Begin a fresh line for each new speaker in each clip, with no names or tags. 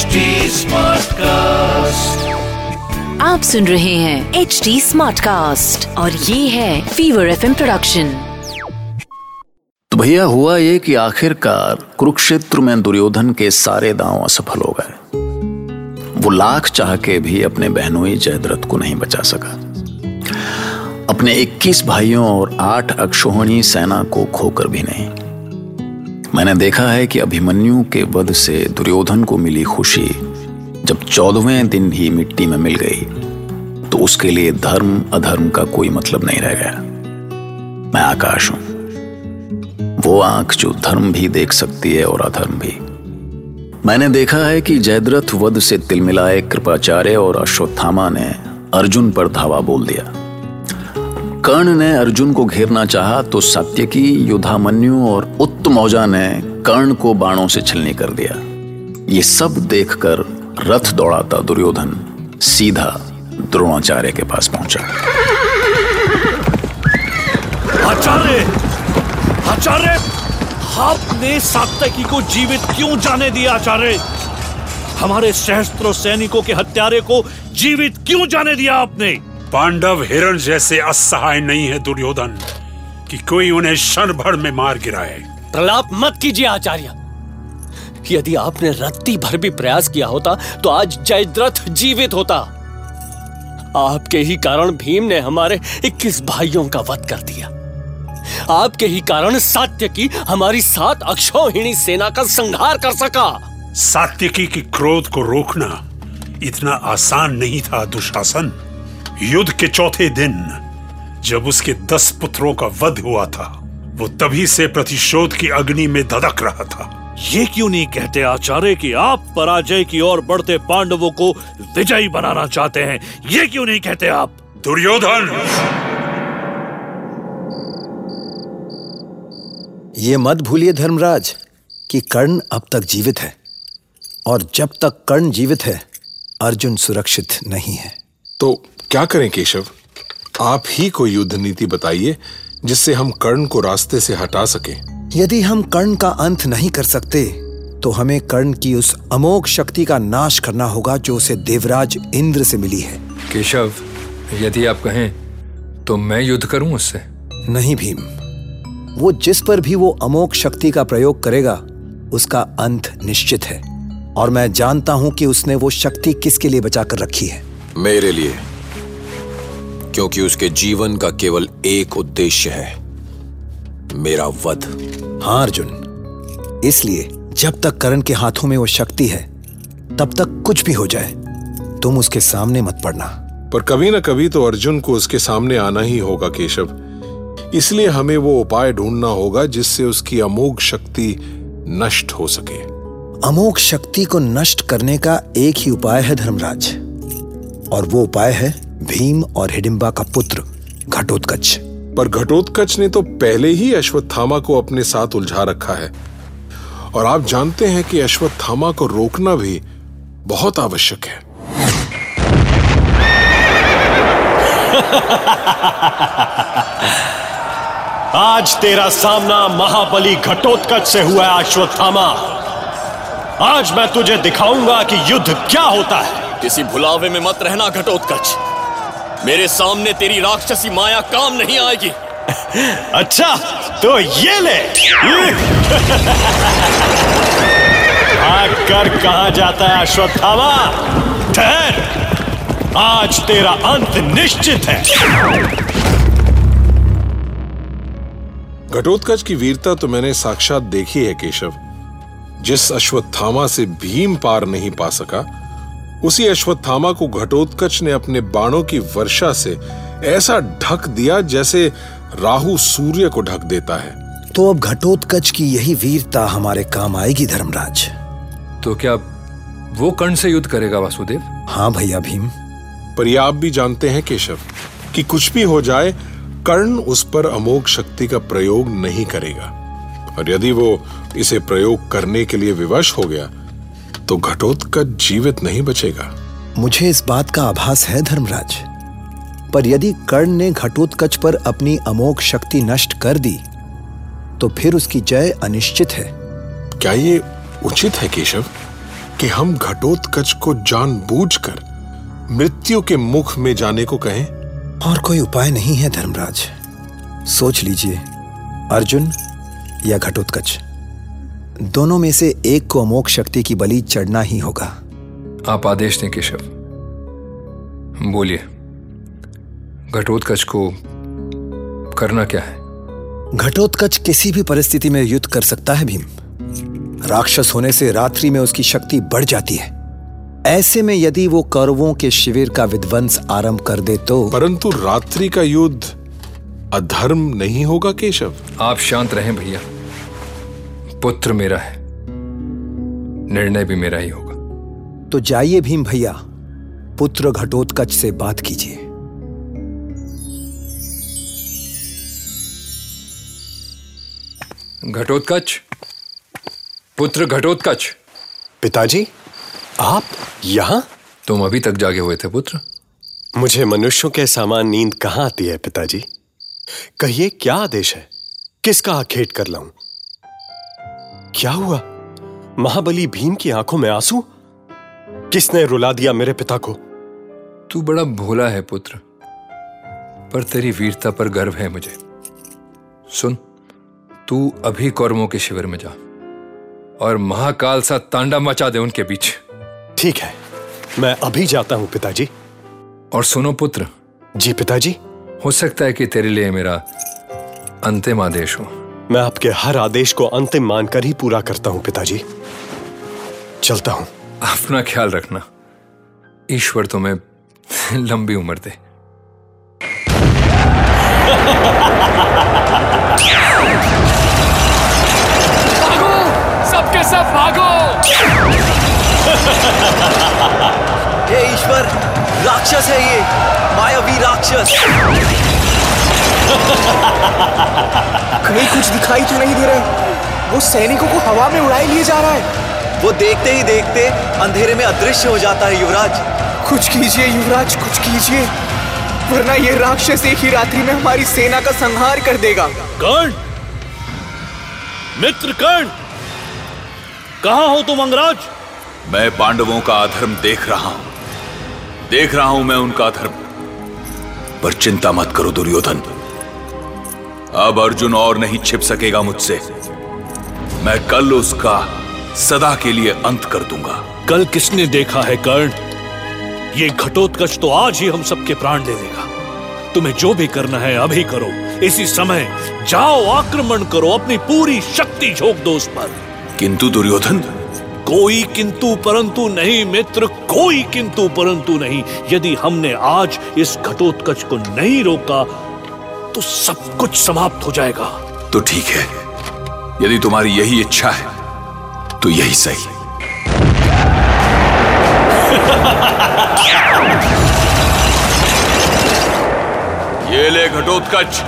HD Smartcast.
आप सुन रहे हैं एच डी स्मार्ट कास्ट और ये है फीवर एफ़ प्रोडक्शन
तो भैया हुआ ये कि आखिरकार कुरुक्षेत्र में दुर्योधन के सारे दांव असफल हो गए। वो लाख चाह के भी अपने बहनोई जयद्रथ को नहीं बचा सका। अपने 21 भाइयों और आठ अक्षोहिणी सेना को खोकर भी नहीं। मैंने देखा है कि अभिमन्यु के वध से दुर्योधन को मिली खुशी। जब चौदहवें दिन ही मिट्टी में मिल गई तो उसके लिए धर्म अधर्म का कोई मतलब नहीं रह गया। मैं आकाश हूँ। वो आँख जो धर्म भी देख सकती है और अधर्म भी। मैंने देखा है कि जयद्रथ वध से तिलमिलाए कृपाचार्य और अश्वत्थामा ने अर्जुन पर धावा बोल दिया। कर्ण ने अर्जुन को घेरना चाहा तो सात्यकी युधामन्यु और उत्तमौजा ने कर्ण को बाणों से छलनी कर दिया। ये सब देखकर रथ दौड़ाता दुर्योधन सीधा द्रोणाचार्य के पास पहुँचा।
आचार्य! आचार्य! आपने सात्यकी को जीवित क्यों जाने दिया, आचार्य? हमारे सहस्त्रों सैनिकों के हत्यारे को जीवित क्यों जाने दिया आपने?
पांडव हिरण जैसे असहाय नहीं है दुर्योधन कि कोई उन्हें क्षण भर में मार गिराए।
प्रलाप मत कीजिए आचार्य। यदि आपने रत्ती भर भी प्रयास किया होता तो आज जयद्रथ जीवित होता। आपके ही कारण भीम ने हमारे 21 भाइयों का वध कर दिया। आपके ही कारण सात्य की हमारी सात अक्षौहिणी सेना का संहार कर सका।
सात्यकी की क्रोध को रोकना इतना आसान नहीं था दुशासन। युद्ध के चौथे दिन जब उसके दस पुत्रों का वध हुआ था वो तभी से प्रतिशोध की अग्नि में धधक रहा था।
ये क्यों नहीं कहते आचार्य कि आप पराजय की ओर बढ़ते पांडवों को विजयी बनाना चाहते हैं? ये क्यों नहीं कहते आप?
दुर्योधन!
ये मत भूलिए धर्मराज कि कर्ण अब तक जीवित है और जब तक कर्ण जीवित है अर्जुन सुरक्षित नहीं है।
तो क्या करें केशव? आप ही कोई युद्ध नीति बताइए जिससे हम कर्ण को रास्ते से हटा सकें।
यदि हम कर्ण का अंत नहीं कर सकते तो हमें कर्ण की उस अमोघ शक्ति का नाश करना होगा जो उसे देवराज इंद्र से मिली है।
केशव यदि आप कहें तो मैं युद्ध करूँ उससे?
नहीं भीम। वो जिस पर भी वो अमोघ शक्ति का प्रयोग करेगा उसका अंत निश्चित है। और मैं जानता हूँ कि उसने वो शक्ति किसके लिए बचाकर रखी है।
मेरे लिए क्योंकि उसके जीवन का केवल एक उद्देश्य है। मेरा वध।
हाँ अर्जुन। इसलिए जब तक करण के हाथों में वो शक्ति है तब तक कुछ भी हो जाए तुम उसके सामने मत पड़ना।
पर कभी ना कभी तो अर्जुन को उसके सामने आना ही होगा केशव। इसलिए हमें वो उपाय ढूंढना होगा जिससे उसकी अमोघ शक्ति नष्ट हो सके।
अमोघ शक्ति को नष्ट करने का एक ही उपाय है धर्मराज। और वो उपाय है भीम और हिडिंबा का पुत्र घटोत्कच।
पर घटोत्कच ने तो पहले ही अश्वत्थामा को अपने साथ उलझा रखा है। और आप जानते हैं कि अश्वत्थामा को रोकना भी बहुत आवश्यक है।
आज तेरा सामना महाबली घटोत्कच से हुआ है अश्वत्थामा। आज मैं तुझे दिखाऊँगा कि युद्ध क्या होता है।
किसी भुलावे में मत रहना घटोत्कच। मेरे सामने तेरी राक्षसी माया काम नहीं आएगी।
अच्छा तो ये ले। कर कहा जाता है अश्वत्थामा ठहर। आज तेरा अंत निश्चित है।
घटोत्कच की वीरता तो मैंने साक्षात देखी है केशव। जिस अश्वत्थामा से भीम पार नहीं पा सका उसी अश्वत्थामा को घटोत्कच ने अपने बाणों की वर्षा से ऐसा ढक दिया जैसे राहु सूर्य को ढक देता है।
तो अब घटोत्कच की यही वीरता हमारे काम आएगी धर्मराज।
तो क्या वो कर्ण से युद्ध करेगा वासुदेव?
हाँ भैया भीम।
पर आप भी जानते हैं केशव कि कुछ भी हो जाए कर्ण उस पर अमोघ शक्ति का प्रयोग नहीं करेगा। और यदि वो इसे प्रयोग करने के लिए विवश हो गया तो घटोत्कच जीवित नहीं बचेगा।
मुझे इस बात का आभास है धर्मराज। पर यदि कर्ण ने घटोत्कच पर अपनी अमोघ शक्ति नष्ट कर दी तो फिर उसकी जय अनिश्चित है।
क्या ये उचित है केशव कि हम घटोत्कच को जानबूझकर मृत्यु के मुख में जाने को कहें?
और कोई उपाय नहीं है धर्मराज। सोच लीजिए अर्जुन या घटोत्कच। दोनों में से एक को अमोक शक्ति की बलि चढ़ना ही होगा।
आप आदेश दें केशव। बोलिए घटोत्कच को करना क्या है?
घटोत्कच किसी भी परिस्थिति में युद्ध कर सकता है भीम। राक्षस होने से रात्रि में उसकी शक्ति बढ़ जाती है। ऐसे में यदि वो कौरवों के शिविर का विध्वंस आरंभ कर दे तो
परंतु रात्रि का युद्ध अधर्म नहीं होगा केशव।
आप शांत रहें भैया। पुत्र मेरा है। निर्णय भी मेरा ही होगा।
तो जाइए भीम भैया पुत्र घटोत्कच से बात कीजिए।
घटोत्कच? पुत्र घटोत्कच।
पिताजी आप यहाँ?
तुम अभी तक जागे हुए थे पुत्र।
मुझे मनुष्यों के समान नींद कहाँ आती है पिताजी? कहिए क्या आदेश है? किसका आखेट कर लाऊं? क्या हुआ? महाबली भीम की आँखों में आँसू? किसने रुला दिया मेरे पिता को?
तू बड़ा भोला है पुत्र पर तेरी वीरता पर गर्व है मुझे। सुन तू अभी कौरवों के शिविर में जा और महाकाल सा तांडा मचा दे उनके बीच।
ठीक है मैं अभी जाता हूँ पिताजी।
और सुनो पुत्र।
जी पिताजी।
हो सकता है कि तेरे लिए मेरा अंतिम आदेश हो।
मैं आपके हर आदेश को अंतिम मानकर ही पूरा करता हूँ, पिताजी। चलता हूँ।
अपना ख्याल रखना। ईश्वर तुम्हें लंबी उम्र दे।
कहीं कुछ दिखाई तो नहीं दे रहा। वो सैनिकों को हवा में उड़ाए लिए जा रहा है।
वो देखते ही देखते अंधेरे में अदृश्य हो जाता है युवराज।
कुछ कीजिए युवराज कुछ कीजिए वरना ये राक्षस एक ही रात्रि में हमारी सेना का संहार कर देगा।
कर्ण मित्र कर्ण कहा हो तुम अंगराज?
मैं पांडवों का अधर्म देख रहा हूँ। देख रहा हूँ मैं उनका अधर्म। पर चिंता मत करो दुर्योधन। अब अर्जुन और नहीं छिप सकेगा मुझसे। मैं कल उसका सदा के लिए अंत कर दूँगा।
कल किसने देखा है कर्ण? ये घटोत्कच तो आज ही हम सबके प्राण दे देगा तुम्हें जो भी करना है अभी करो। इसी समय जाओ आक्रमण करो अपनी पूरी शक्ति झोंक दो उस पर।
किंतु दुर्योधन?
कोई किंतु परंतु नहीं मित्र कोई किंतु परंतु नहीं। यदि हमने आज इस घटोत्कच को नहीं रोका तो सब कुछ समाप्त हो जाएगा।
तो ठीक है। यदि तुम्हारी यही इच्छा है तो यही सही। ये ले घटोत्कच।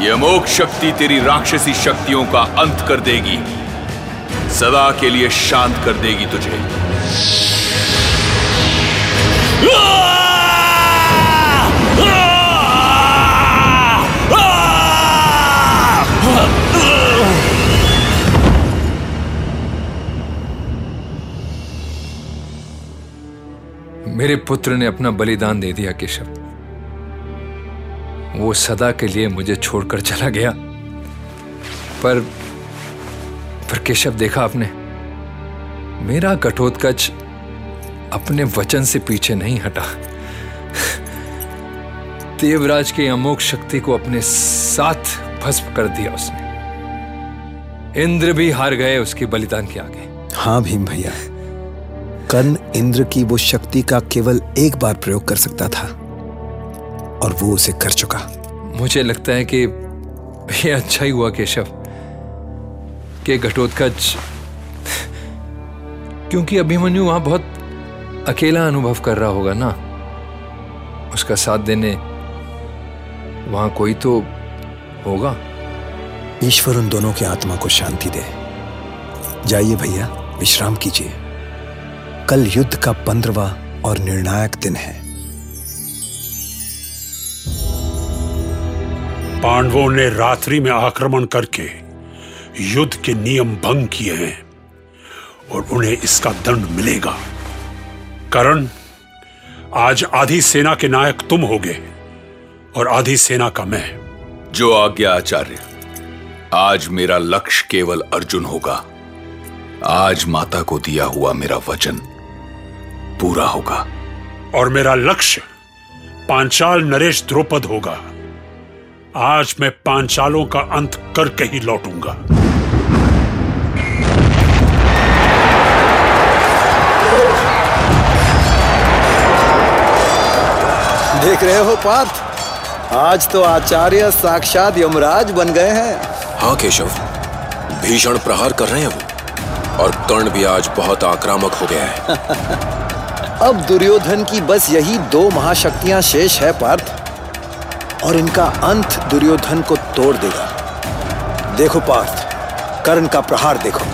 ये अमोक शक्ति तेरी राक्षसी शक्तियों का अंत कर देगी। सदा के लिए शांत कर देगी तुझे।
पुत्र ने अपना बलिदान दे दिया, केशव। वो सदा के लिए मुझे छोड़कर चला गया। पर पर केशव, देखा आपने? मेरा घटोत्कच अपने वचन से पीछे नहीं हटा। देवराज की अमोक शक्ति को अपने साथ भस्म कर दिया उसने। इंद्र भी हार गए उसके बलिदान के आगे।
हाँ भीम भैया। कर्ण इंद्र की वो शक्ति का केवल एक बार प्रयोग कर सकता था और वो उसे कर चुका।
मुझे लगता है कि ये अच्छा ही हुआ केशव के घटोत्कच क्योंकि अभिमन्यु वहाँ बहुत अकेला अनुभव कर रहा होगा ना? उसका साथ देने वहाँ कोई तो होगा?
ईश्वर उन दोनों की आत्मा को शांति दे। जाइए भैया विश्राम कीजिए। कल युद्ध का पंद्रवा और निर्णायक दिन है।
पांडवों ने रात्रि में आक्रमण करके युद्ध के नियम भंग किए हैं और उन्हें इसका दंड मिलेगा। करण आज आधी सेना के नायक तुम होगे और आधी सेना का मैं।
जो आज्ञा आचार्य आज मेरा लक्ष्य केवल अर्जुन होगा। आज माता को दिया हुआ मेरा वचन। पूरा होगा।
और मेरा लक्ष्य पांचाल नरेश द्रौपद होगा। आज मैं पांचालों का अंत करके ही लौटूँगा।
देख रहे हो पार्थ? आज तो आचार्य साक्षात यमराज बन गए हैं।
हाँ केशव भीषण प्रहार कर रहे हैं वो और कर्ण भी आज बहुत आक्रामक हो गया है।
अब दुर्योधन की बस यही दो महाशक्तियाँ शेष है पार्थ। और इनका अंत दुर्योधन को तोड़ देगा। देखो पार्थ कर्ण का प्रहार देखो।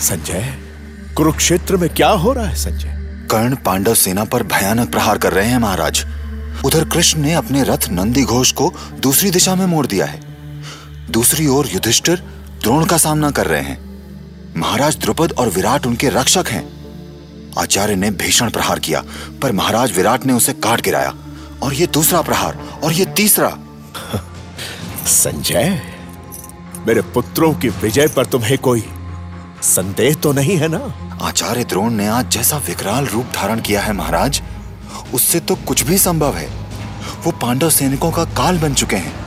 संजय कुरुक्षेत्र में क्या हो रहा है संजय?
कर्ण पांडव सेना पर भयानक प्रहार कर रहे हैं महाराज। उधर कृष्ण ने अपने रथ नंदी घोष को दूसरी दिशा में मोड़ दिया है। दूसरी ओर युधिष्ठिर द्रोण का सामना कर रहे हैं। महाराज द्रुपद और विराट उनके रक्षक हैं। आचार्य ने भीषण प्रहार किया पर महाराज विराट ने उसे काट गिराया और ये दूसरा प्रहार और ये तीसरा।
संजय मेरे पुत्रों की विजय पर तुम्हें कोई संदेह तो नहीं है ना?
आचार्य द्रोण ने आज जैसा विकराल रूप धारण किया है महाराज उससे तो कुछ भी संभव है। वो पांडव सैनिकों का काल बन चुके हैं।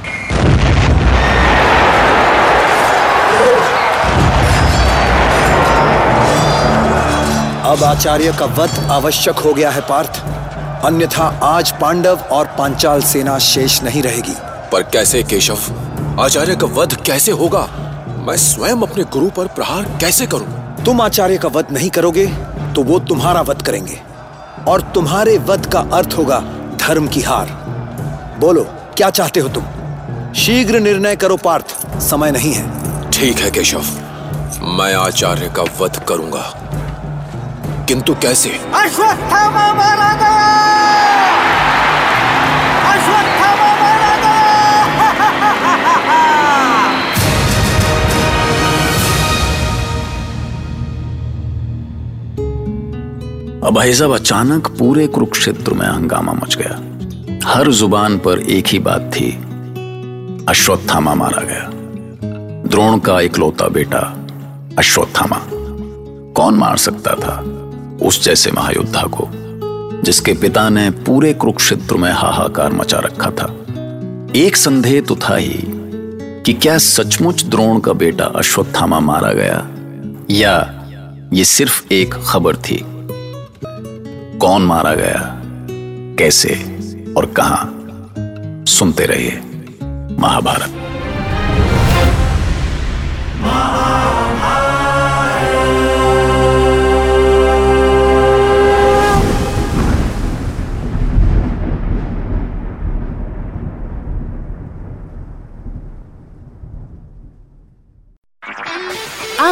अब आचार्य का वध आवश्यक हो गया है पार्थ। अन्यथा आज पांडव और पांचाल सेना शेष नहीं रहेगी।
पर कैसे केशव? आचार्य का वध कैसे होगा? मैं स्वयं अपने गुरु पर प्रहार कैसे करूँ?
तुम आचार्य का वध नहीं करोगे तो वो तुम्हारा वध करेंगे। और तुम्हारे वध का अर्थ होगा धर्म की हार। बोलो क्या चाहते हो तुम? शीघ्र निर्णय करो पार्थ। समय नहीं है।
ठीक है केशव। मैं आचार्य का वध करूँगा। किंतु कैसे?
अश्वत्थामा मारा गया अश्वत्थामा मारा गया
अब भाई साहब अचानक पूरे कुरुक्षेत्र में हंगामा मच गया। हर ज़ुबान पर एक ही बात थी अश्वत्थामा मारा गया। द्रोण का इकलौता बेटा अश्वत्थामा। कौन मार सकता था? उस जैसे महायोद्धा को, जिसके पिता ने पूरे कुरुक्षेत्र में हाहाकार मचा रखा था। एक संदेह तो था ही कि क्या सचमुच द्रोण का बेटा अश्वत्थामा मारा गया, या ये सिर्फ़ एक खबर थी? कौन मारा गया? कैसे? और कहाँ? सुनते रहिए महाभारत।